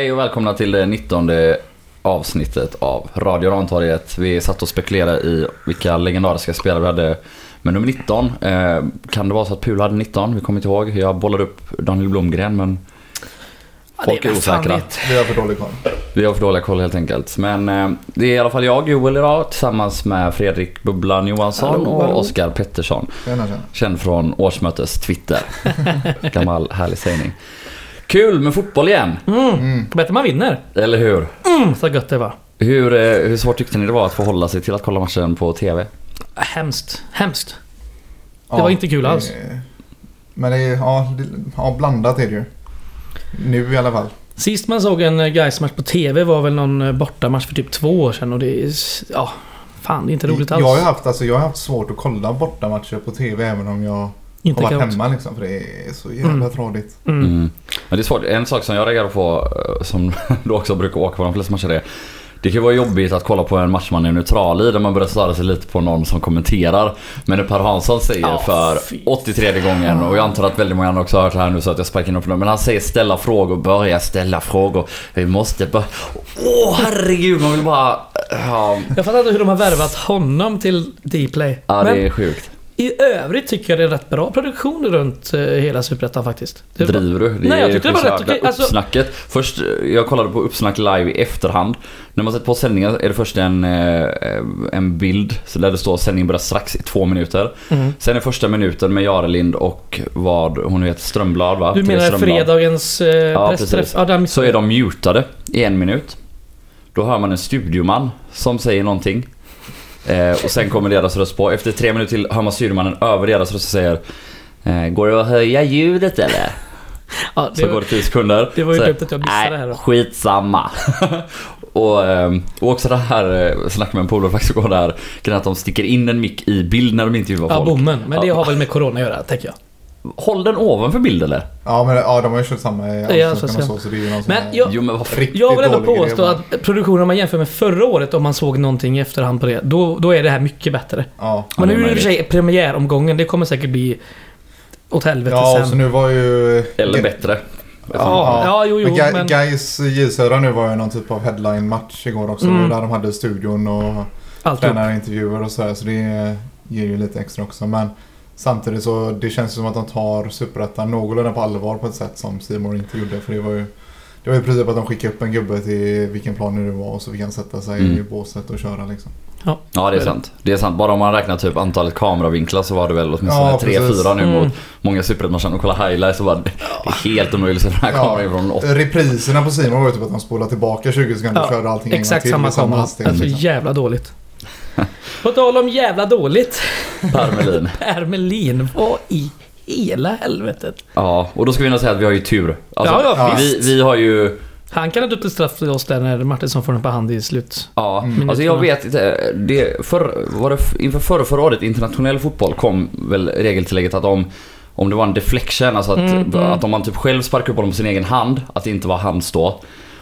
Hej och välkomna till det 19 avsnittet av Radio Rantorget. Vi satt och spekulerade i vilka legendariska spelare vi hade med nummer 19. Eh, kan det vara så att Pul hade 19? Vi kommer inte ihåg. Jag bollade upp Daniel Blomgren men folk är osäkra. Vi har för dålig koll. Vi har för dåliga koll helt enkelt. Men eh, det är i alla fall jag, Joel idag, tillsammans med Fredrik Bubblan Johansson Hallå, och hallå. Oskar Pettersson. Tjena, tjena. Känd från årsmötes Twitter. Gammal härlig sägning. Kul med fotboll igen, Mm. Bättre man vinner. eller hur? Mm, så gött det var. Hur, eh, hur svårt tyckte ni det var att förhålla sig till att kolla matchen på TV? Hemskt. Hemskt. Ja, var inte kul alls. det- Men det är ja, det, ja, blandat är det ju. Nu i alla fall. Sist man såg en eh, Gais-match på TV var väl någon eh, bortamatch för typ två år sedan och det är... Ja, fan det är inte roligt alls. Jag har haft, alltså, jag har haft svårt att kolla bortamatcher på TV även om jag inte har varit kaos. hemma liksom. För det är så jävla Mm. tradigt. Mm. Mm. Men det är svårt. En sak som jag reagerar på, eh, som du också brukar åka på de flesta matcher är det kan ju vara jobbigt att kolla på en match man är neutral i där man börjar störa sig lite på någon som kommenterar. Men när Per Hansson säger Ja, för fy. 83 gången och jag antar att väldigt många andra också har hört det här nu så att jag sparkar in upp på det. Men han säger ställa frågor, börja ställa frågor. Vi måste börja... Åh herregud, man vill bara... Ja, Jag fattar inte hur de har värvat honom till Dplay. ja Men det är sjukt. I övrigt tycker jag det är rätt bra produktion runt eh, hela Superettan faktiskt. Driver du? Det Nej, jag tyckte det var rätt okej. Alltså- Uppsnacket. Först, eh, jag kollade på uppsnack live i efterhand. När man sätter på sändningen är det först en, eh, en bild så där det står sändningen börjar strax i två minuter. Mm. Sen är första minuten med Jarelind och vad hon heter, Strömblad va? Du menar fredagens eh, Ja, pressträff? Ja, där Så är de mutade i en minut. Då hör man en studioman som säger någonting. Eh, och sen kommer deras röst på. Efter tre minuter till hör man studiomannen över deras röst och säger eh, Går det att höja ljudet eller? Ja, det Så var- går det 10 sekunder. det var ju dumt att jag missade det här då. skitsamma. och, ehm, och också det här, eh, snackade med en polare faktiskt igår där, att de sticker in en mick i bild när de intervjuar Ja, folk. bommen. Men det Ja. har väl med Corona att göra, tänker jag. Håll den ovanför bild eller? Ja, men ja, de har ju kört samma i Ja, Allsvenskan så och att så. Så det är ju någon Men jag- Jo men Jag vill ändå påstå att produktionen om man jämför med förra året, om man såg någonting i efterhand på det, då, då är det här mycket bättre. Ja. Ja, Men nu är det i och för sig premiäromgången, det kommer säkert bli åt helvete Ja, sen. så nu var ju... Eller bättre. Ja, ja, jo, jo, men, Ga- men- Gais J Södra nu var ju någon typ av headline-match igår också. Mm. Där de hade studion och Allt tränarintervjuer och sådär. Så det ger ju lite extra också. Men samtidigt så det känns som att de tar Superettan någorlunda på allvar på ett sätt som Simon inte gjorde. För det var ju det var ju i princip att de skickade upp en gubbe till vilken plan det nu var och så fick han sätta sig Mm. i båset och köra liksom. Ja det är sant. Det är sant. Bara om man räknar typ antalet kameravinklar så var det väl åtminstone Ja, tre, precis. fyra nu Mm. mot många superetmatcher och kolla highlights så var det är helt omöjligt att se den här kameran från åtta. Repriserna på Simon var ju typ att de spolade tillbaka 20 sekunder och Ja, körde allting en gång Exakt till samma samma kamera. hastighet. Alltså liksom. jävla dåligt. På tal om jävla dåligt. Per Melin. Per Melin, vad i hela helvetet? Ja, och då ska vi nog säga att vi har ju tur. Alltså, Ja, ja, vi, vi har ju... Han kan ha dött straff oss där när Martinsson får den på hand i slut. Ja, Mm. alltså jag vet inte. Det, för, var det inför förra, förra året, internationell fotboll, kom väl regeltillägget att om, om det var en deflection, alltså att, Mm, mm. att om man typ själv sparkar upp bollen på sin egen hand, att det inte var hands då.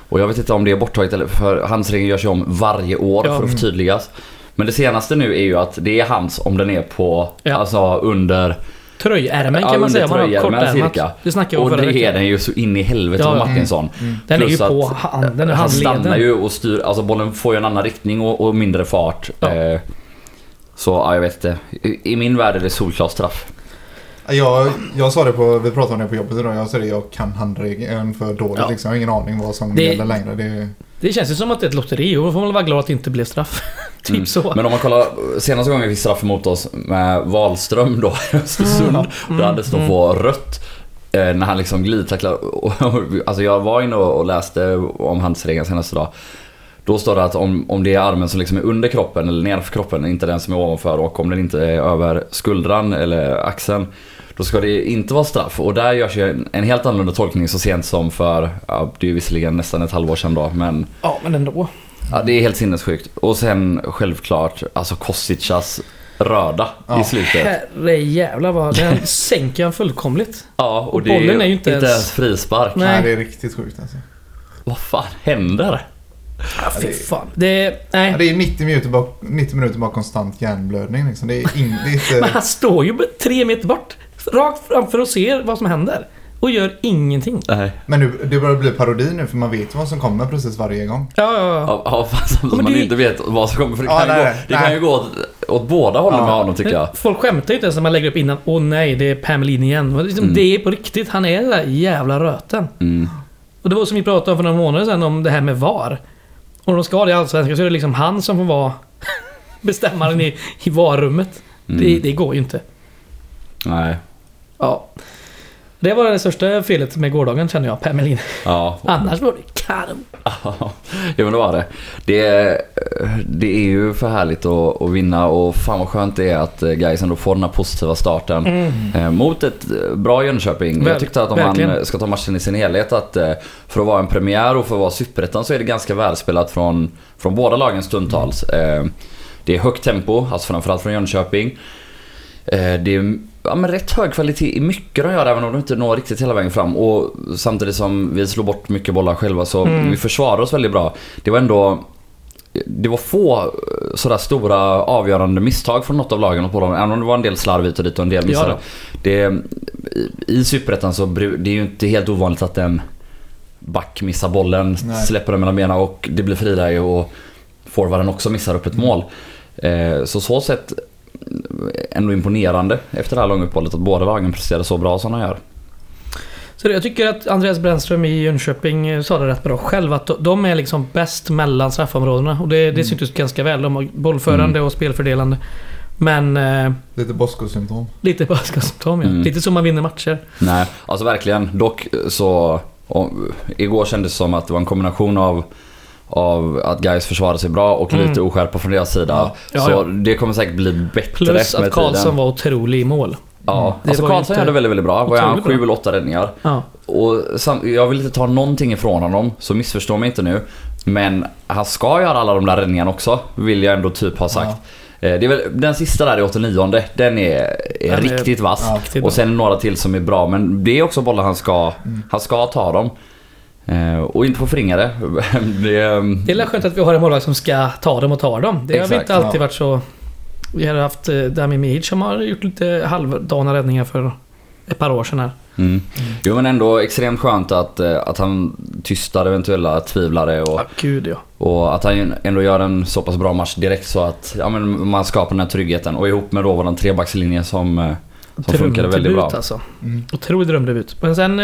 Och jag vet inte om det är borttaget eller för handsregeln görs ju om varje år Ja. för att förtydligas. Men det senaste nu är ju att det är hands om den är på, Ja. alltså under Tröjärmen Ja, kan man under säga. Man har tröjärmen kortärmat. cirka. Det snackade Och det är den ju så in i helvete Ja, på ja. Martinsson. Mm. Den är ju Plus på att, hand, den är Han stannar ju och styr, alltså bollen får ju en annan riktning och, och mindre fart. Ja. Eh, så ja, jag vet inte. I, I min värld är det solklar straff. Jag, jag sa det på, vi pratade om det på jobbet idag. Jag sa det, jag kan handregeln för dåligt Ja. liksom. Jag har ingen aning vad som Det- gäller längre. Det, Det känns ju som att det är ett lotteri och då får man vara glad att det inte blev straff. typ Mm. så. Men om man kollar senaste gången vi fick straff emot oss med Wahlström då i Östersund. Mm. Där hade stått på rött. eh, När han liksom glidtacklar. Alltså jag var inne och och läste om handsregeln senaste dag. Då står det att om, om det är armen som liksom är under kroppen eller nedanför kroppen, inte den som är ovanför och om den inte är över skuldran eller axeln. Då ska det inte vara straff och där görs ju en, en helt annorlunda tolkning så sent som för, ja, det är ju visserligen nästan ett halvår sedan då men Ja, men ändå. Ja, det är helt sinnessjukt. Och sen självklart, alltså Kosticas röda Ja. i slutet. Herre jävlar vad... Den sänker han fullkomligt. Ja, och, Och det är bollen är ju inte inte ens- ens frispark. Nej. nej. det är riktigt sjukt alltså. Vad fan händer? Ja, fy fan. Det... Nej. Ja, det är 90 minuter, bak, 90 minuter bara konstant hjärnblödning liksom. Det är, in, det är Men inte... han står ju tre meter bort. Rakt framför och ser vad som händer. och gör ingenting. Nej. Men nu, det börjar bli parodi nu för man vet ju vad som kommer precis varje gång. Ja, ja, ja. Ja, ja fast man det- inte vet vad som kommer. För det Ja, kan, ju, nej, gå, nej, det kan ju gå åt, åt båda hållen Ja. med honom tycker jag. Folk skämtar ju inte ens när man lägger upp innan. Åh nej, det är Pamelin igen. Men Liksom, Mm. Det är på riktigt. Han är den där jävla röten. Mm. Och det var som vi pratade om för några månader sedan om det här med VAR. Om de ska ha det i Allsvenskan så är det liksom han som får vara bestämmaren i, i VAR-rummet. Mm. Det, det går ju inte. Nej. Ja. Det var det största felet med gårdagen känner jag, Pamelin. Ja. Annars var det kanon. Ja, men det var det. det. Det är ju för härligt att, att vinna och fan vad skönt det är att eh, Gais ändå får den här positiva starten. Eh, Mot ett eh, bra Jönköping. Mm. Väl- jag tyckte att om man verkligen. eh, ska ta matchen i sin helhet att för att vara en premiär och för att vara superettan så är det ganska välspelat från, från båda lagen stundtals. Eh, Det är högt tempo, alltså framförallt från Jönköping. Det är ja, men rätt hög kvalitet i mycket de gör även om de inte når riktigt hela vägen fram. Och samtidigt som vi slår bort mycket bollar själva så Mm. vi försvarar oss väldigt bra. Det var ändå det var få eh, sådär stora avgörande misstag från något av lagen på dem. Även om det var en del slarv hit och dit och en del Ja missar. då. det, i- Superettan så det är ju inte helt ovanligt att en back missar bollen, Nej. släpper den mellan benen och det blir friläge och forwarden också missar upp ett mål. Eh, Så så sett ändå imponerande efter det här långa uppehållet att båda lagen presterade så bra som de gör. Så jag tycker att Andreas Brännström i Jönköping eh, sa det rätt bra själv. Att de- är liksom bäst mellan straffområdena. Och det, det syntes ganska väl. De har bollförande och spelfördelande. Men eh, Lite Bosko-symptom. lite basketsymptom ja. Mm. Lite som man vinner matcher. Nej, alltså verkligen. Dock så... Om, igår kändes det som att det var en kombination av av att guys försvarade sig bra och Mm. lite oskärpa från deras sida. Ja. Ja, så ja. det kommer säkert bli bättre Plus att Karlsson var otrolig i mål. Ja, Det alltså Karlsson gjorde väldigt, väldigt bra. Var han Otroligt bra. sju eller åtta räddningar. Ja. Och sam- jag vill inte ta någonting ifrån honom, så missförstå mig inte nu. Men han ska göra alla de där räddningarna också, vill jag ändå typ ha sagt. Eh, Det är väl, den sista där i 89 den är, är Den är- riktigt vass. Ja. Riktigt bra. Och sen några till som är bra, men det är också bollar han ska, Mm. han ska ta dem. Eh, Och inte få förringa det. det Det är väl skönt att vi har en målvakt som ska ta dem och tar dem. Det har vi Exakt, inte alltid ja. varit så... Vi har haft eh, Dami Mihic som har gjort lite halvdana räddningar för ett par år sedan här. mm. Jo men ändå extremt skönt att, eh, att han tystar eventuella tvivlare och Ja, gud ja. Och att han ändå gör en så pass bra match direkt så att ja, men man skapar den här tryggheten. Och ihop med då våran trebackslinje som, som funkade väldigt bra. alltså. Mm. Otrolig drömdebut. Men sen...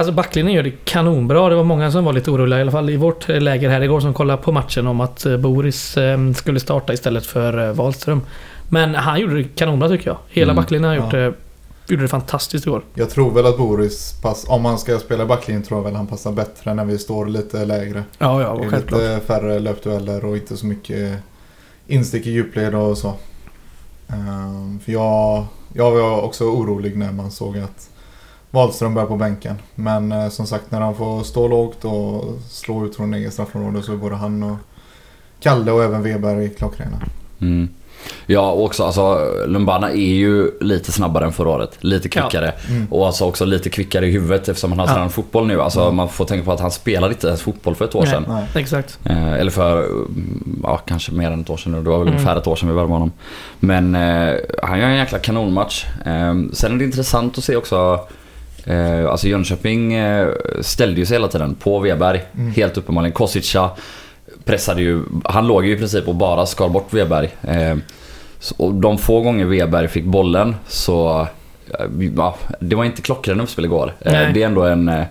Alltså backlinjen gör det kanonbra. Det var många som var lite oroliga, i alla fall i vårt läger här igår, som kollade på matchen om att eh, Boris eh, skulle starta istället för eh, Wahlström. Men han gjorde det kanonbra tycker jag. Hela Mm. backlinjen har gjort, det, gjorde det fantastiskt igår. Jag tror väl att Boris, pass, om man ska spela backlinjen tror jag väl han passar bättre när vi står lite lägre. Ja, ja, Det är lite färre löpdueller och inte så mycket instick i djupled och så. Ehm, för jag, jag var också orolig när man såg att Wahlström började på bänken. Men eh, som sagt när han får stå lågt och slå ut från egen straffområde så är både han och Kalle och även Weber klockrena. Mm. Ja och också alltså Lumbana är ju lite snabbare än förra året. Lite kvickare. Mm. Och alltså också lite kvickare i huvudet eftersom han har Ja. tränat fotboll nu. Alltså Ja. man får tänka på att han spelade inte ens fotboll för ett år Nej. sedan. Nej. Exakt. Eh, eller för, mm, ja kanske mer än ett år sedan nu. Det var väl Mm. ungefär ett år sedan vi värvade honom. Men eh, han gör en jäkla kanonmatch. Eh, sen är det intressant att se också Eh, alltså Jönköping eh, ställde ju sig hela tiden på Weberg. Mm. Helt uppenbarligen. Kosica pressade ju, han låg ju i princip och bara skar bort Weberg. Eh, och de få gånger Weberg fick bollen så... eh, Ja, det var inte klockren uppspel igår. Eh, det är ändå en...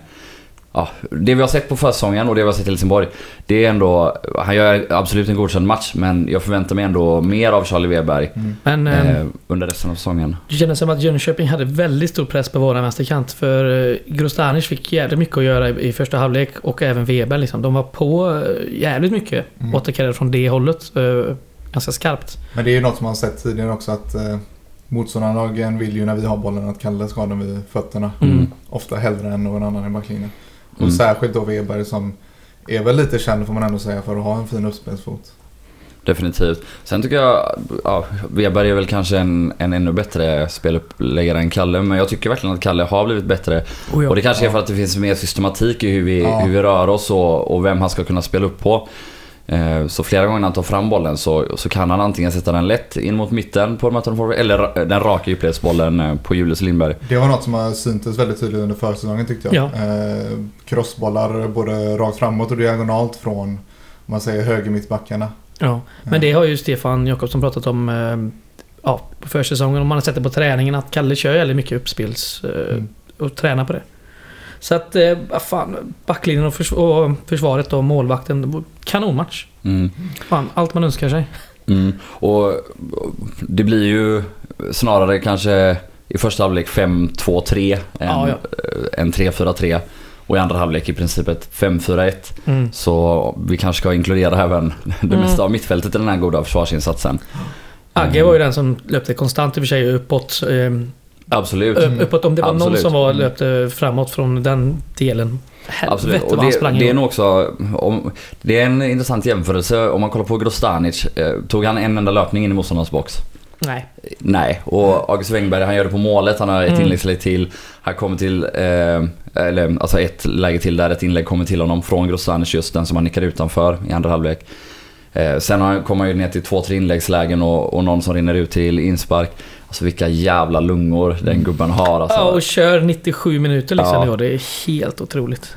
Ja, det vi har sett på försäsongen och det vi har sett i Helsingborg. Det är ändå... Han gör absolut en godkänd match men jag förväntar mig ändå mer av Charlie Weberg Mm. Men eh, eh, under resten av säsongen. det kändes som att Jönköping hade väldigt stor press på våran vänsterkant. För eh, Grostanic fick jävligt mycket att göra i, i första halvlek och även Weber liksom. De var på eh, jävligt mycket Mm. återkallade från det hållet. Eh, ganska skarpt. Men det är ju något som man har sett tidigare också att eh, motståndarlagen vill ju när vi har bollen att Kalle ska ha den vid fötterna. Mm. Ofta hellre än någon annan i backlinjen. Och Mm. särskilt då Weber som är väl lite känd får man ändå säga för att ha en fin uppspelsfot. Definitivt. Sen tycker jag, ja, Weberg är väl kanske en, en ännu bättre speluppläggare än Kalle. Men jag tycker verkligen att Kalle har blivit bättre. Oh, ja. Och det kanske är Ja. för att det finns mer systematik i hur vi, Ja. hur vi rör oss och, och vem han ska kunna spela upp på. Eh, Så flera gånger när han tar fram bollen så, så kan han antingen sätta den lätt in mot mitten på mötande forward eller ra- den raka djupledsbollen eh, på Julius Lindberg. Det var något som har syntes väldigt tydligt under försäsongen tyckte jag. Ja. Eh, crossbollar både rakt framåt och diagonalt från, om man säger, höger mittbackarna. Ja, men det har ju Stefan Jakobsson pratat om eh, ja, på försäsongen. Om man har sett det på träningen att Kalle kör väldigt mycket uppspels eh, Mm. och tränar på det. Så att, eh, vad fan, backlinjen och, förs- och försvaret och målvakten. Kanonmatch. Mm. Fan, allt man önskar sig. Mm. Och det blir ju snarare kanske i första halvlek 5-2-3 än, Ja, ja. eh, än 3-4-3. Och i andra halvlek i princip ett 5-4-1. Mm. Så vi kanske ska inkludera även det Mm. mesta av mittfältet i den här goda försvarsinsatsen. Agge var ju den som löpte konstant i och för sig uppåt. Absolut. upp- uppåt om det var någon Absolut. som var, löpte framåt från den delen. Absolut. Helvete Och vad han det, det är nog också... Om, det är en intressant jämförelse. Om man kollar på Grostanic. Eh, tog han en enda löpning in i motståndarnas box? Nej. Nej, och August Wengberg han gör det på målet. Han har ett Mm. inläggsläge till. Han kommer till, eh, eller alltså ett läge till där ett inlägg kommer till honom från Grostanic just den som han nickar utanför i andra halvlek. Eh, sen kommer han ju ner till två, tre inläggslägen och, och någon som rinner ut till inspark. Alltså vilka jävla lungor den gubben har alltså. Ja, och kör 97 minuter liksom Ja. i år. Det är helt otroligt.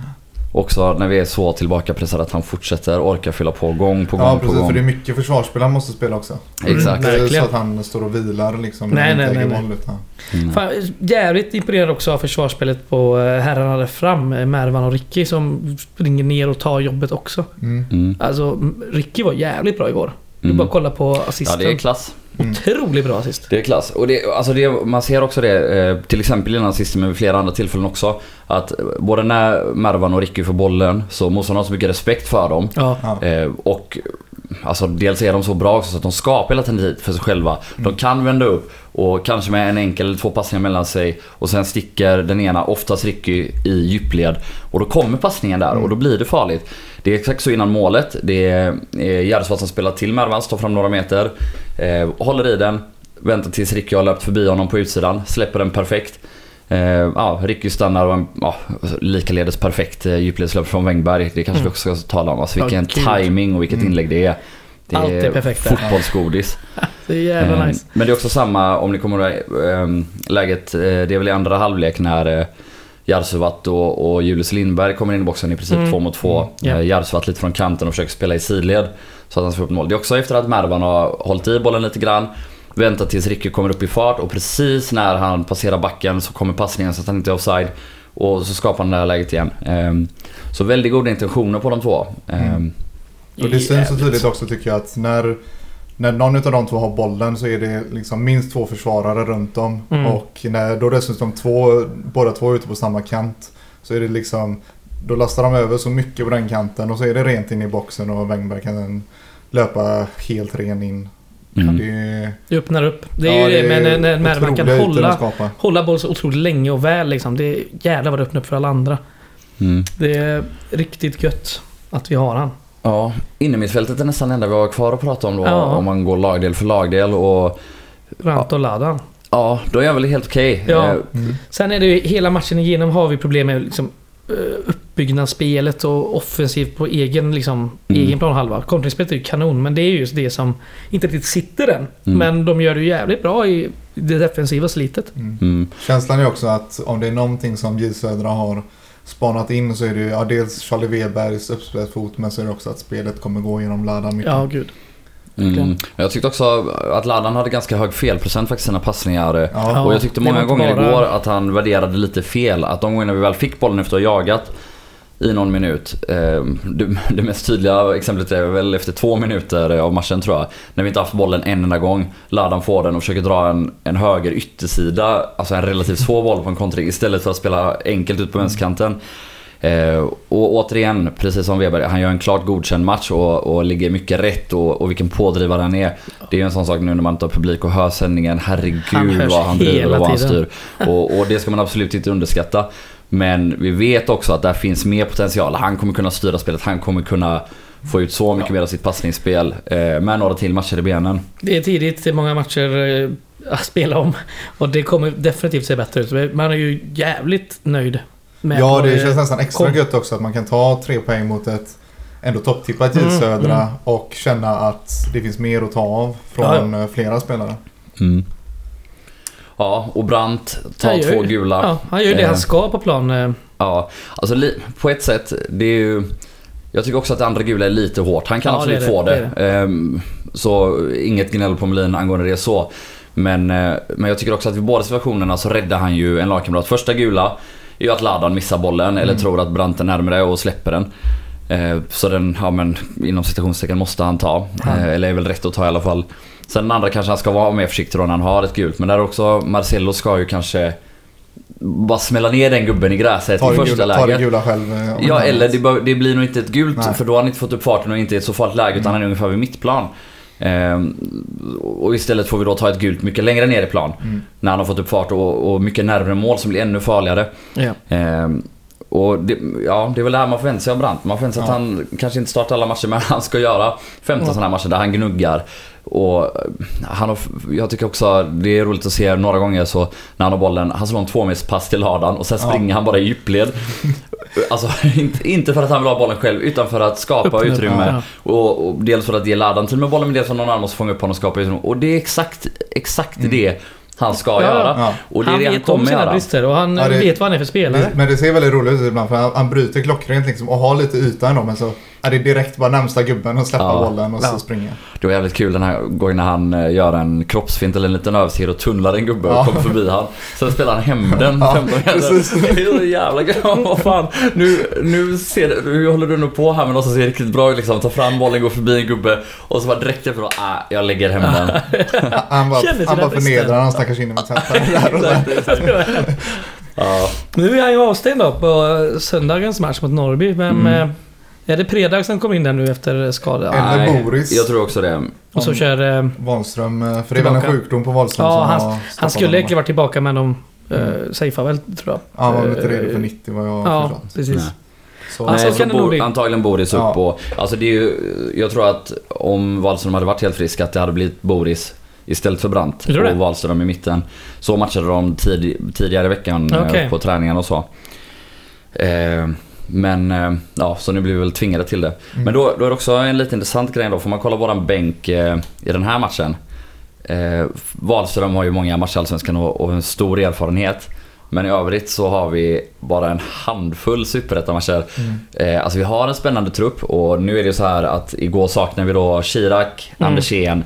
Också när vi är så tillbakapressade att han fortsätter orka fylla på gång på gång Ja, på precis. gång. För det är mycket försvarsspel han måste spela också. Exakt. Det är så att han står och vilar liksom. Nej, nej, nej, nej. boll, utan- Mm. Fan, jävligt imponerad också av försvarsspelet på eh, herrarna där fram. eh, Mervan och Ricky som springer ner och tar jobbet också. Mm. Mm. Alltså, Ricky var jävligt bra igår. Du Mm. bara kolla på Ja, assisten. det är klass. Mm. Otroligt bra assist. Det är klass. Och det, alltså det, man ser också det, eh, till exempel innan sist men vid flera andra tillfällen också. Att eh, både när Mervan och Ricky får bollen så måste man ha så mycket respekt för dem. Ja. Ja. Eh, och alltså dels är de så bra också så att de skapar hela tiden tid för sig själva. De kan vända upp och kanske med en enkel eller två passningar mellan sig och sen sticker den ena, oftast Ricky, i djupled. Och då kommer passningen där och då blir det farligt. Det är exakt så innan målet. Det är eh, Järvsvall som spelar till Mervans, tar fram några meter, eh, håller i den, väntar tills Ricky har löpt förbi honom på utsidan, släpper den perfekt. Eh, ja, Ricky stannar och en ja, likaledes perfekt eh, djupledslöp från Wängberg. Det kanske vi också ska tala om. Alltså vilken gud. timing och vilket Mm. inlägg det är. Det Allt är perfekt fotbollsgodis. Det är jävla Eh, nice. Men det är också samma, om ni kommer ihåg eh, läget, eh, det är väl i andra halvlek när eh, Jarsuvat och, och Julius Lindberg kommer in i boxen i princip Mm. två mot två. Mm, ja. Eh, Jarsuvat lite från kanten och försöker spela i sidled. Så att han ska få upp mål. Det är också efter att Mervan har hållit i bollen lite grann. Väntat tills Ricky kommer upp i fart och precis när han passerar backen så kommer passningen så att han inte är offside. Och så skapar han det här läget igen. Ehm, Så väldigt goda intentioner på de två. Ehm, Mm. Och det syns så tydligt också tycker jag att när, när någon av de två har bollen så är det liksom minst två försvarare runt om. Mm. Och när då dessutom två, båda två är ute på samma kant så är det liksom då lastar de över så mycket på den kanten och så är det rent in i boxen och Wängberg kan löpa helt ren in. mm. Det är, Det öppnar upp. Det är ja, ju det, men när- när Mervan kan hålla, hålla boll så otroligt länge och väl liksom. Det är jävlar vad det öppnar upp för alla andra. Mm. Det är riktigt gött att vi har han. Ja, innermittfältet är nästan det enda vi har kvar att prata om då. Ja. Om man går lagdel för lagdel. Och Rant och Ladan. ja, då är jag väl helt okej. Ja. Eh, Mm. Sen är det ju hela matchen igenom har vi problem med liksom eh, uppbyggnadsspelet och offensivt på egen, liksom, Mm. egen planhalva. Kontringsspelet är ju kanon, men det är just det som inte riktigt sitter än. Mm. Men de gör det ju jävligt bra i det defensiva slitet. Mm. Mm. Känslan är också att om det är någonting som J Södra har spanat in så är det ju ja, dels Charlie Webergs uppspelsfot men så är det också att spelet kommer gå genom Ladan mycket. Ja, gud. Mm. Jag tyckte också att Ladan hade ganska hög felprocent faktiskt i sina passningar. Ja. Och jag tyckte många gånger bara- igår att han värderade lite fel. Att de gångerna vi väl fick bollen efter att ha jagat i någon minut. Eh, det, det mest tydliga exemplet är väl efter två minuter av matchen tror jag. När vi inte haft bollen en enda gång. Ladan får den och försöker dra en, en höger yttersida. Alltså en relativt svår boll på en kontring istället för att spela enkelt ut på vänsterkanten. Eh, och återigen, precis som Weber, han gör en klart godkänd match och, och ligger mycket rätt och, och vilken pådrivare han är. Det är ju en sån sak nu när man inte har publik och hör sändningen. Herregud Han vad han driver och vad han styr. Och, och det ska man absolut inte underskatta. Men vi vet också att där finns mer potential. Han kommer kunna styra spelet, han kommer kunna få ut så mycket mer av sitt passningsspel eh, med några till matcher i benen. Det är tidigt, det är många matcher eh, att spela om. Och det kommer definitivt se bättre ut. Man är ju jävligt nöjd med Ja, det känns nästan extra kom. gött också att man kan ta tre poäng mot ett ändå topptippat J Mm, Södra mm. och känna att det finns mer att ta av från eh, flera spelare. Mm. Ja, och Brandt tar två ju- gula. Ja, han gör ju det Eh. han ska på plan. eh. Ja, alltså på ett sätt, det är ju... Jag tycker också att det andra gula är lite hårt. Han kan Ja, absolut det få det. det Ehm, så inget gnäll på Melin angående det så. Men, eh, men jag tycker också att vid båda situationerna så räddar han ju en lagkamrat. Första gula är ju att Ladan missar bollen eller Mm. tror att Brandt är närmare och släpper den. Eh, så den, ja men inom citationstecken måste han ta. Ja. Eh, eller är väl rätt att ta i alla fall. Sen den andra kanske han ska vara mer försiktig då när han har ett gult. Men där också, Marcelo ska ju kanske bara smälla ner den gubben i gräset i första gula, ta det läget. gula själv. eh, Ja, eller det, bör, det blir nog inte ett gult Nej. för då har han inte fått upp farten och inte i ett så farligt läge utan han är ungefär vid mittplan. Ehm, och istället får vi då ta ett gult mycket längre ner i plan. Mm. När han har fått upp fart och, och mycket närmare mål som blir ännu farligare. Ja. Ehm, och det, ja, det är väl det här man förväntar sig av Brandt. Man förväntar sig Ja. att han kanske inte startar alla matcher men han ska göra 15 Ja. sådana här matcher där han gnuggar. Och eh, han har, jag tycker också det är roligt att se några gånger så när han har bollen, han slår en tvåmeterspass till ladan och sen Ja. springer han bara i djupled. Alltså inte, inte för att han vill ha bollen själv utan för att skapa Öppna utrymme. ja. Och, och dels för att ge ladan till med bollen men dels för att någon annan måste fånga upp honom och skapa utrymme. Och det är exakt, exakt Mm. det han ska Ja, göra. Ja. Och det är Han det han vet om sina göra. brister och han Ja, det- vet vad han är för spelare. Det, men det ser väldigt roligt ut ibland för han, han bryter klockrent liksom och har lite yta ändå men så är det direkt bara närmsta gubben och släppa Ja. bollen och Ja. så springer. Det var jävligt kul den här gången när han eh, gör en kroppsfint eller en liten överserie och tunnlar en gubbe och Ja. kommer förbi han. Sen spelar han hem den Ja, 15 meter. precis. Det är så jävla gött. Vad fan. Nu, nu, ser, det- nu håller du nog på här med något som ser riktigt bra ut liksom. Ta fram bollen, gå förbi en gubbe och så bara direkt efter då, äh, jag lägger hem den. Han bara, han bara förnedrar han stackars in i mitt där och där. Ja. Nu är han ju avstängd då på söndagens match mot Norrby. Men Mm. Eh, är det Predag som kommer in där nu efter skada? Eller Nej, Boris. Jag tror också det. Och så kör... Eh, Wahlström, eh, för det är väl en Tillbaka. sjukdom på Wahlström Ja, som han- har han stoppat skulle honom. egentligen varit tillbaka men de uh, Mm. safear väl tror jag. Ja, han var väl inte Eh, redo för 90 vad jag har Ja, förstått. precis. Nej. Så, Nej, kan så det nog bli. antagligen Boris upp Ja. och... Alltså det är ju... Jag tror att om Wahlström hade varit helt frisk att det hade blivit Boris istället för Brandt Du tror det? och Wahlström i mitten. Så matchade de tid, tidigare i veckan eh, Okej. på träningen och så. Eh, men eh, ja, så nu blir vi väl tvingade till det. Mm. Men då, då är det också en lite intressant grej då. Får man kolla våran bänk eh, i den här matchen. Eh, Wahlström har ju många matcher i Allsvenskan och, och en stor erfarenhet. Men i övrigt så har vi bara en handfull superettan-matcher. Mm. Eh, alltså vi har en spännande trupp och nu är det så här att igår saknade vi då Chirac, Mm. Andersén,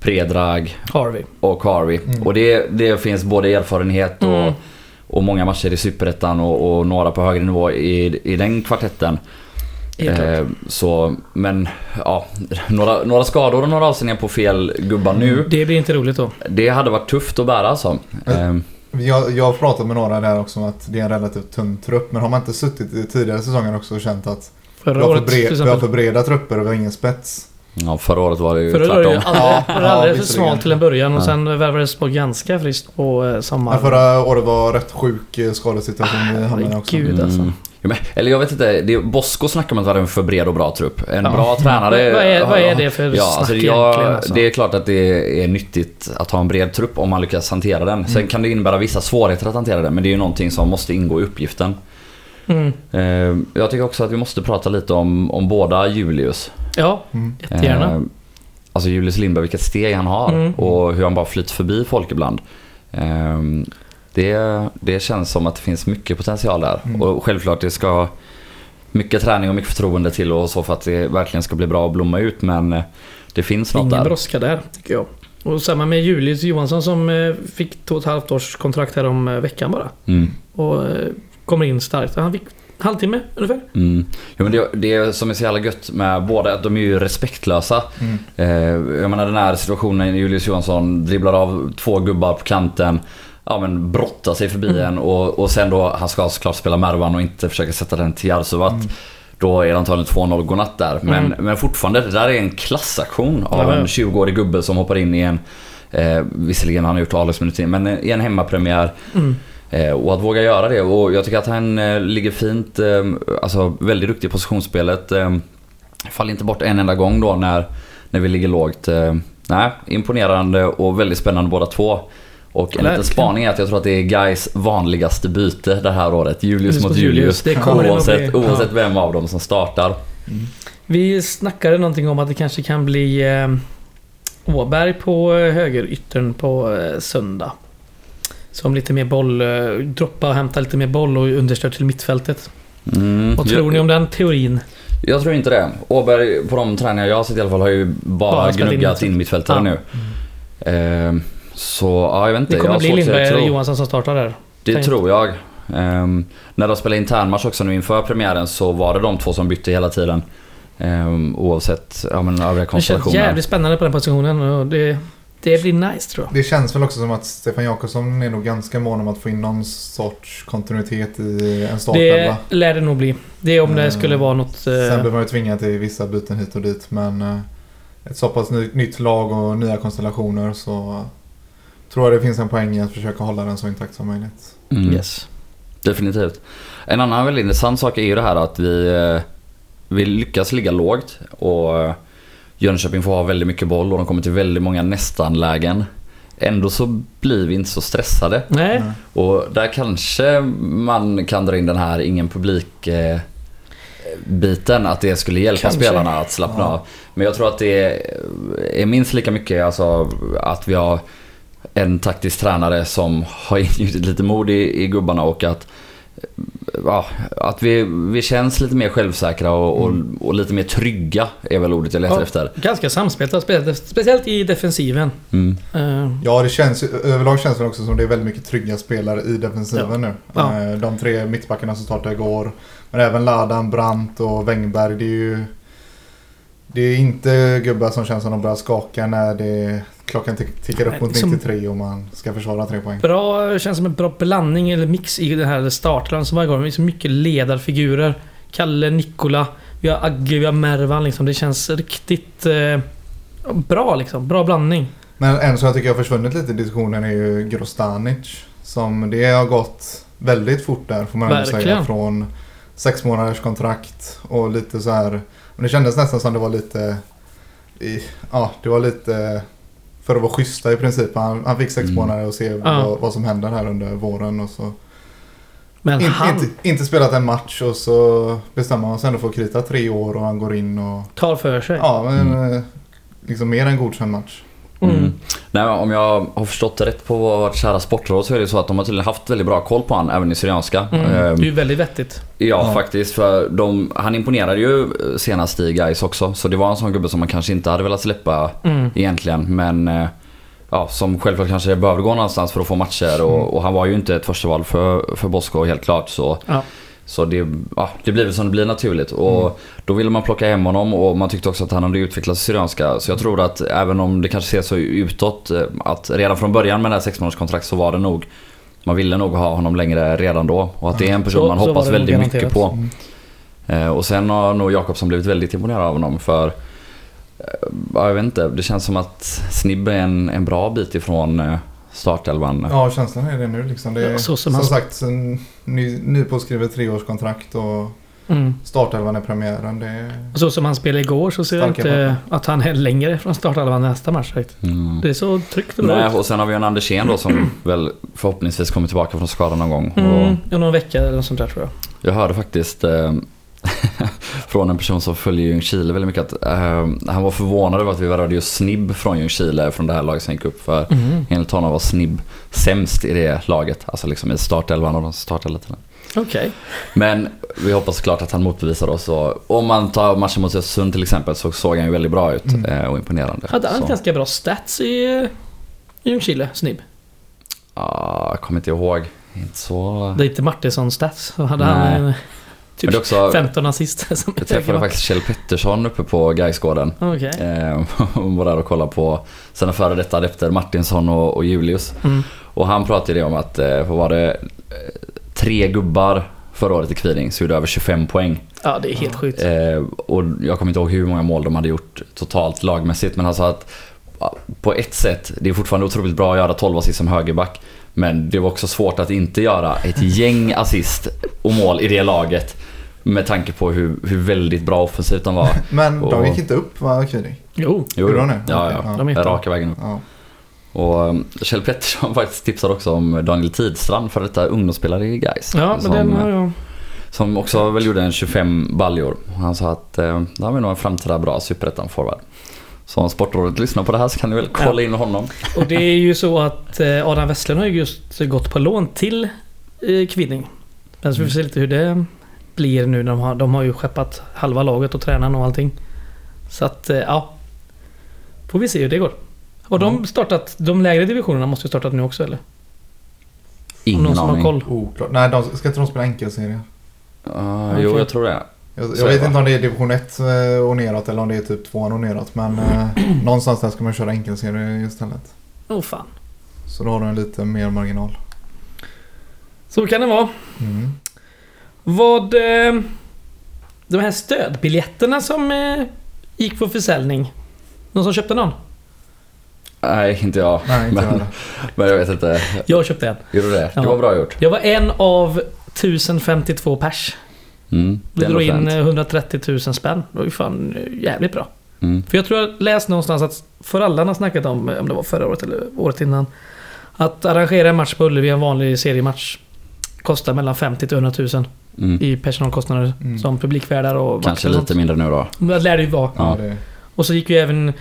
Predrag Harvey. och Harvey. Mm. Och det, det finns både erfarenhet och, Mm. Och många matcher i Superettan och, och några på högre nivå i, i den kvartetten. Eh, så, men ja, några, några skador och några avstängningar på fel gubbar nu. Det blir inte roligt då. Det hade varit tufft att bära alltså. Eh, Jag, jag har pratat med några där också om att det är en relativt tunn trupp. Men har man inte suttit i tidigare säsonger också och känt att vi Förra har, för bred, vi har för breda trupper och vi har ingen spets? Ja, förra året var det ju Förra året var det tvärtom. alldeles, Ja, var det alldeles för smalt till en början och Ja. sen värvades på ganska friskt på eh, sommaren. förra året var rätt sjuk eh, skadesituation i hamnarna också. Herregud alltså. Mm. Ja, men, eller jag vet inte, det, Bosko snackar om att vara en för bred och bra trupp. En Ja. bra tränare... Vad är, vad är det för Ja, snack alltså jag, alltså? det är klart att det är nyttigt att ha en bred trupp om man lyckas hantera den. Sen Mm. kan det innebära vissa svårigheter att hantera den, men det är ju någonting som måste ingå i uppgiften. Mm. Eh, Jag tycker också att vi måste prata lite om, om båda Julius. Ja, Mm. jättegärna. Eh, Alltså Julius Lindberg, vilket steg han har Mm. och hur han bara flyter förbi folk ibland. Eh, Det, det känns som att det finns mycket potential där. Mm. Och självklart det ska mycket träning och mycket förtroende till och så för att det verkligen ska bli bra och blomma ut. Men eh, det finns något Ingen där. brådska där, tycker jag. Och samma med Julius Johansson som eh, fick två och ett halvt års kontrakt här om eh, veckan bara. Mm. Och kommer in starkt. Han fick halvtimme ungefär. Mm. Ja, men det, det som är så jävla gött med båda att de är ju respektlösa. Mm. Eh, jag menar den här situationen, Julius Johansson dribblar av två gubbar på kanten. Ja men brottar sig förbi Mm. en och, och sen då, han ska såklart spela Mervan och inte försöka sätta den till Jarsuvat. Mm. Då är det antagligen 2-0 godnatt där. Men, Mm. men fortfarande, det där är en klassaktion av Ja, ja. en 20-årig gubbe som hoppar in i en Eh, visserligen har han gjort A-lagsminuter men i en hemmapremiär. Mm. Eh, och att våga göra det. Och jag tycker att han eh, ligger fint, eh, alltså väldigt duktig i positionsspelet. Faller inte bort en enda gång då när, när vi ligger lågt. Nej, imponerande och väldigt spännande båda två. Och en liten spaning är att jag tror att det är Guys vanligaste byte det här året. Julius Just mot Julius. Julius, oavsett oavsett vem av dem som startar. Vi snackade någonting om att det kanske kan bli eh, Åberg på högeryttern på eh, söndag. Som lite mer boll, eh, droppa och hämta lite mer boll och understöd till mittfältet. Mm, Vad tror jag, ni om den teorin? Jag tror inte det. Åberg, på de träningar jag har sett i alla fall, har ju bara, Bara gnuggat in mittfältare Ja. nu. Ehm, så ja, jag vet inte. Det kommer jag bli Lindberg eller Johansson som startar där. Det Tänk. tror jag. Ehm, när de spelade internmatch också nu inför premiären så var det de två som bytte hela tiden. Um, oavsett ja, men övriga Det känns konstellationer. jävligt spännande på den positionen och det, det blir nice tror jag. Det känns väl också som att Stefan Jakobsson är nog ganska mån om att få in någon sorts kontinuitet i en Det startelva. lär det nog bli. Det är om det Eh, skulle vara något... Sen Eh, blir man ju tvingad till vissa byten hit och dit men eh, ett så pass ny, nytt lag och nya konstellationer så tror jag det finns en poäng i att försöka hålla den så intakt som möjligt. Mm. yes. Definitivt. En annan väldigt intressant sak är ju det här att vi, vi lyckas ligga lågt och Jönköping får ha väldigt mycket boll och de kommer till väldigt många nästan-lägen. Ändå så blir vi inte så stressade. Nej. Och där kanske man kan dra in den här ingen publik eh, biten, att det skulle hjälpa Kanske. spelarna att slappna Ja. av. Men jag tror att det är minst lika mycket alltså, att vi har en taktisk tränare som har ingjutit lite mod i, i gubbarna och att Ja, att vi, vi känns lite mer självsäkra och, och, och lite mer trygga är väl ordet jag letar Ja. efter. ganska samspelta. Speciellt, speciellt i defensiven. Mm. Eh, Ja, det känns ju- överlag känns det också som det är väldigt mycket trygga spelare i defensiven nu. Ja. Eh, De tre mittbackarna som startade igår. Men även Ladan, Brandt och Wängberg. Det är ju... Det är inte gubbar som känns som de börjar skaka när det, klockan tick- tickar upp mot som- 93 och man ska försvara tre poäng. bra, känns som en bra blandning eller mix i den här starten som varje gång. Det så mycket ledarfigurer. Kalle, Nikola, vi har Agge, vi har Mervan liksom. Det känns riktigt eh, bra liksom. Bra blandning. Men en som jag tycker har försvunnit lite i diskussionen är ju Grostanic. Som det har gått väldigt fort där får man ändå säga. Från sex månaders kontrakt och lite så här. Men det kändes nästan som det var lite... I, ja, det var lite... För att vara schyssta i princip. Han, han fick sex Mm. månader och se Ja. vad, vad som händer här under våren. Och så. Men In, han inte, inte spelat en match och så bestämmer man sig ändå för att krita tre år och han går in och... tar för sig. Ja, men, eh, liksom mer än godkänd match. Mm. Mm. Nej, om jag har förstått det rätt på vårt kära sportråd så är det så att de har tydligen haft väldigt bra koll på han även i Syrianska. Mm. Ehm, Det är ju väldigt vettigt. Ja, Ja. faktiskt. För de, han imponerade ju senast i Gais också. Så det var en sån gubbe som man kanske inte hade velat släppa Mm. egentligen. Men eh, ja, som självklart kanske behövde gå någonstans för att få matcher. Och, och han var ju inte ett första val för, för Bosko helt klart. Så, Ja. Så det, ja, det blir väl som det blir naturligt. Och Mm. då ville man plocka hem honom och man tyckte också att han hade utvecklats i Syrianska. Så jag tror att även om det kanske ser så utåt eh, att redan från början med det här sexmånaderskontrakt så var det nog man ville nog ha honom längre redan då. Och att det är en person Så- man hoppas väldigt mycket på. Mm. Eh, och sen har nog Jakobsson blivit väldigt imponerad av honom för eh, ja, jag vet inte, det känns som att Snibb är en, en bra bit ifrån startelvan. Ja, känslan är det nu liksom. Det är, Ja, så som som han- sagt, en ny, nypåskrivet treårskontrakt och Mm. startelvan är premiären. Det är... Och Så som han spelade igår så ser jag inte att han är längre från startelvan nästa match. Mm. Det är så tryggt och Nej, ut. och sen har vi en Andersén då som väl förhoppningsvis kommer tillbaka från skadan någon gång. Och Mm, ja, någon vecka eller något sånt där tror jag. jag hörde faktiskt eh, från en person som följer Ljungskile väldigt mycket att eh, han var förvånad över att vi värvade just Snibb från Ljungskile från det här laget som gick upp för Mm. enligt honom var Snibb sämst i det laget. Alltså liksom i startelvan och de startade till Okej. Men vi hoppas såklart att han motbevisar oss. Och om man tar matchen mot Östersund till exempel så såg han ju väldigt bra ut Mm. eh, och imponerande. Hade han Så, ganska bra stats i, Ljungskile, Snibb? ah, jag kommer inte ihåg. Inte så... Det är inte Martinsson stats. Hade Nej. han en, typ också, 15 assist. Som jag träffade faktiskt Kjell Pettersson uppe på Gaisgården. Okej. Eh, och var där och kollade på sina före detta adepter Martinsson och, och Julius. Mm. Och han pratade ju om att, eh, vad var det, eh, tre gubbar förra året i Kviding så gjorde över 25 poäng. Ja, det är helt sjukt. Eh, och jag kommer inte ihåg hur många mål de hade gjort totalt lagmässigt. Men han sa att på ett sätt, det är fortfarande otroligt bra att göra 12 assist som högerback. Men det var också svårt att inte göra ett gäng assist och mål i det laget. Med tanke på hur, hur väldigt bra offensivt de var. Men de Och- gick inte upp va, Kviding? Jo. Jo, Gjorde de det? ja, ja. De är inte- Raka vägen upp. Ja. Och um, Kjell Pettersson faktiskt tipsade också om Daniel Tidstrand för detta ungdomsspelare i Gais. Ja, men som, den har jag... Som också väl gjorde en 25 baljor. Han sa att eh, det har vi nog en framtida bra superettan-forward. Så om Sportrådet lyssnar på det här så kan ni väl kolla in honom. Och det är ju så att eh, Adam Westlund har ju just gått på lån till eh, Kviding. Men så får vi se lite hur det blir nu. De har, de har ju skeppat halva laget och tränaren och allting. Så att, eh, ja. Får vi se hur det går. Och de startat, de lägre divisionerna måste ju startat nu också eller? Ingen någon som har aning. koll. Oklart. Nej, de, ska inte de spela enkelserie? Uh, Jo, Okej. jag tror det. Jag, jag vet inte om det är division 1 eh, och neråt eller om det är typ 2 och neråt. Men eh, någonstans där ska man köra enkelserie istället. Åh oh, fan. Så då har du en lite mer marginal. Så kan det vara. Mm. Vad... Eh, de här stödbiljetterna som eh, gick på försäljning. Någon som köpte någon? Nej, inte jag. Nej, inte men, heller. men jag vet inte. Jag köpte en. Gjorde du det? Ja. Det var bra gjort. Jag var en av 1052 pers. Mm, Vi drog in fränt. eh, 130 000 spänn. Det var ju fan eh, jävligt bra. Mm. För jag tror jag läste någonstans att har snackat om, eh, om det var förra året eller året innan. Att arrangera en match på Ullevi, en vanlig seriematch. Kostar mellan 50 till 100 000 Mm. i personalkostnader. Mm. Som publikvärdar och Kanske lite mindre nu då. Men Det lär det ju vara. Ja, Och så gick ju även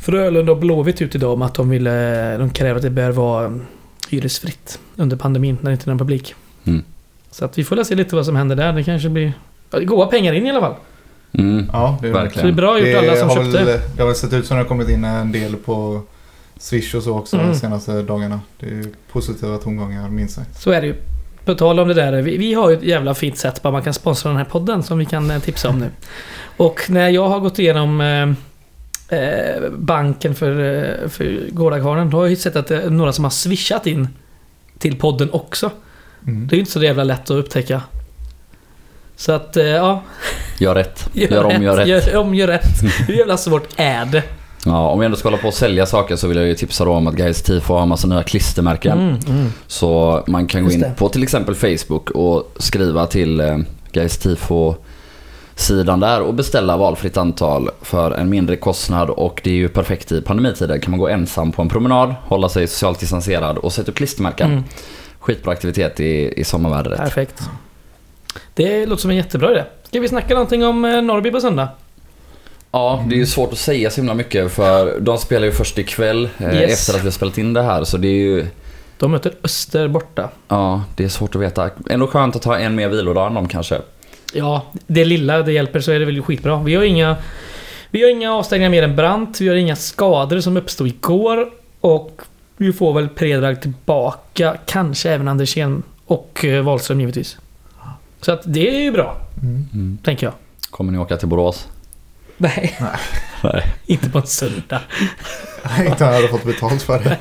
Frölunda och Blåvitt ut idag om att de ville... De kräver att det bör vara mm, hyresfritt under pandemin när det inte är någon publik. Så att vi får se lite vad som händer där. Det kanske blir... Ja, det goda pengar in i alla fall. Mm. ja, det är Verkligen. Så det är bra gjort alla som har köpte. Väl, det har väl sett ut som det har kommit in en del på Swish och så också Mm. de senaste dagarna. Det är positiva tongångar minst sagt. Så är det ju. På tal om det där. Vi, vi har ju ett jävla fint sätt på man kan sponsra den här podden som vi kan eh, tipsa om nu. Och när jag har gått igenom eh, eh, banken för, eh, för Gårdakvarnen. Då har jag ju sett att det är några som har swishat in till podden också. Mm. Det är ju inte så jävla lätt att upptäcka. Så att, eh, ja. Gör rätt. Gör, om, gör rätt. Gör om, gör rätt. Hur jävla svårt är det? Ja, om vi ändå ska hålla på och sälja saker så vill jag ju tipsa då om att Guys Tifo har en massa nya klistermärken. Mm, mm. Så man kan gå Just in det. på till exempel Facebook och skriva till eh, Guys Tifo sidan där och beställa valfritt antal för en mindre kostnad och det är ju perfekt i pandemitider. Kan man gå ensam på en promenad, hålla sig socialt distanserad och sätta upp klistermärken. Mm, Skitbra aktivitet i, i sommarvädret. perfekt. Det låter som en jättebra idé. Ska vi snacka någonting om eh, Norrby på söndag? Ja, det är ju svårt att säga så himla mycket för de spelar ju först ikväll eh, Yes. efter att vi har spelat in det här så det är ju De möter Öster borta. Ja, det är svårt att veta. Ändå skönt att ha en mer vilodag än dem kanske. Ja, det lilla det hjälper så är det väl skitbra. Vi har inga... Vi har inga avstängningar mer än brant. Vi har inga skador som uppstod igår. Och vi får väl Predrag tillbaka. Kanske även Andersén och eh, Wahlström givetvis. Så att det är ju bra, Mm. tänker jag. Kommer ni åka till Borås? Nej, Nej. inte på en söndag. Inte om jag hade fått betalt för det.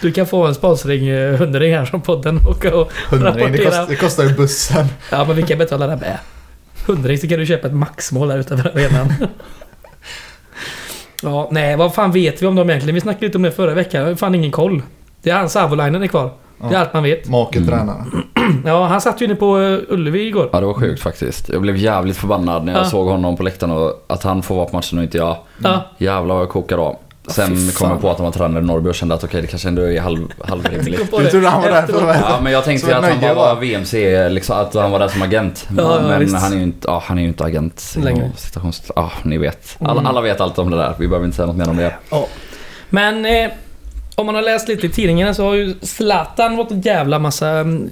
Du kan få en sponsring, eh, hundring här från podden och, och Hundring, det, Rapportera. kost, det kostar ju bussen. Ja, men vi kan betala det med. Hundring så kan du köpa ett maxmål där utanför arenan. ja, nej, vad fan vet vi om dem egentligen? Vi snackade lite om det förra veckan. Jag har fan ingen koll. Det är han Savolainen är kvar. Det är Ja. allt man vet. Make tränare. Ja, han satt ju inne på eh, Ullevi igår. Ja, det var sjukt faktiskt. Jag blev jävligt förbannad när jag Ja. såg honom på läktaren och att han får vara på matchen och inte jag. Ja, Jävlar vad jag kokar då. Sen fy kom jag på att han var tränare i Norrby och kände att okej, det kanske ändå är halv, halvrimligt. Du trodde han var där för att Ja, men jag tänkte att han bara var va? VMC, liksom, att han var där som agent. Ja, ja, men visst. han är ju inte, ja, han är ju inte agent. Längre. Ja, ni vet. Alla, Mm. alla vet allt om det där. Vi behöver inte säga något mer om det. Ja. Men eh, om man har läst lite i tidningarna så har ju Zlatan fått en jävla massa mm,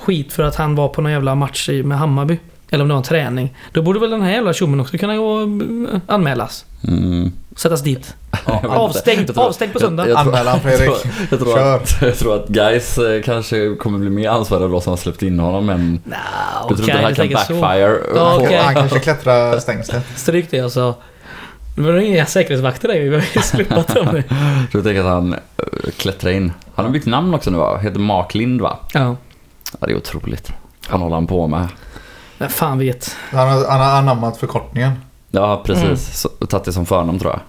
skit för att han var på någon jävla match med Hammarby. Eller om det var en träning. Då borde väl den här jävla tjommen också kunna gå, mm, anmälas. Mm. Sättas dit. Jag inte. Avstängd, Jag tror- avstängd på jag- söndag. jag tror- Anmälan Fredrik. Jag tror, Kör. att, jag tror att guys eh, kanske kommer bli mer ansvariga då som har släppt in honom men Nah, du tror inte det här kan backfire? Ja, okej. Han kanske klättrar stängslet. Stryk det alltså. Det var inga säkerhetsvakter där vi har ju slopat dem nu. Du tänker att han eh, klättrar in. Han har bytt namn också nu va? Heter Mark Lind va? Ja. Ja, det är otroligt. Vad håller han på med? Men fan vet. Han har, han har anammat förkortningen. Ja, precis. Mm. Så, tagit det som förnamn tror jag.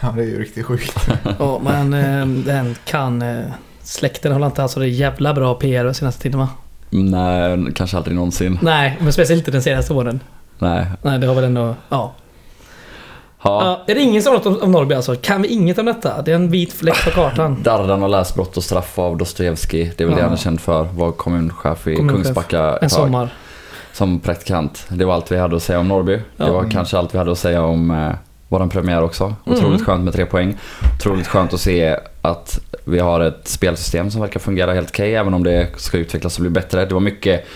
Ja, det är ju riktigt sjukt. Ja, men eh, den kan... Eh, släkten håller inte alltså det jävla bra PR de senaste tiden va? Nej, kanske aldrig någonsin. Nej, men speciellt inte den senaste åren. Nej. Nej, det har väl ändå... Ja. Ja. Ja, är det ingen som har något om, om Norrby alltså? Kan vi inget om detta? Det är en vit fläck på kartan. Dardan har läst Brott och straff av Dostojevskij. Det är väl det Ja. han är känd för. Var kommunchef i Kommunchef. Kungsbacka ett En tag. sommar. Som praktikant. Det var allt vi hade att säga om Norrby. Det var Mm. kanske allt vi hade att säga om eh, våran premiär också. Otroligt Mm. skönt med tre poäng. Otroligt skönt att se att vi har ett spelsystem som verkar fungera helt okej. även om det ska utvecklas och bli bättre. Det var mycket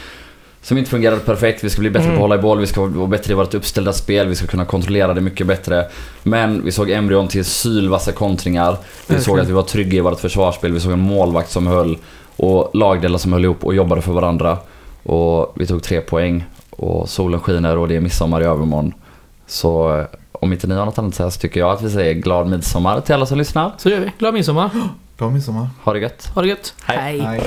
som inte fungerade perfekt. Vi ska bli bättre Mm. på att hålla i boll, vi ska vara bättre i vårt uppställda spel, vi ska kunna kontrollera det mycket bättre. Men vi såg embryon till sylvassa kontringar. Vi Verkligen. såg att vi var trygga i vårt försvarsspel, vi såg en målvakt som höll och lagdelar som höll ihop och jobbade för varandra. Och vi tog tre poäng och solen skiner och det är midsommar i övermorgon. Så eh, om inte ni har något annat att säga så tycker jag att vi säger glad midsommar till alla som lyssnar. Så gör vi. Glad midsommar. Bra midsommar. Ha det gött. Ha det gött. Hej. Hej.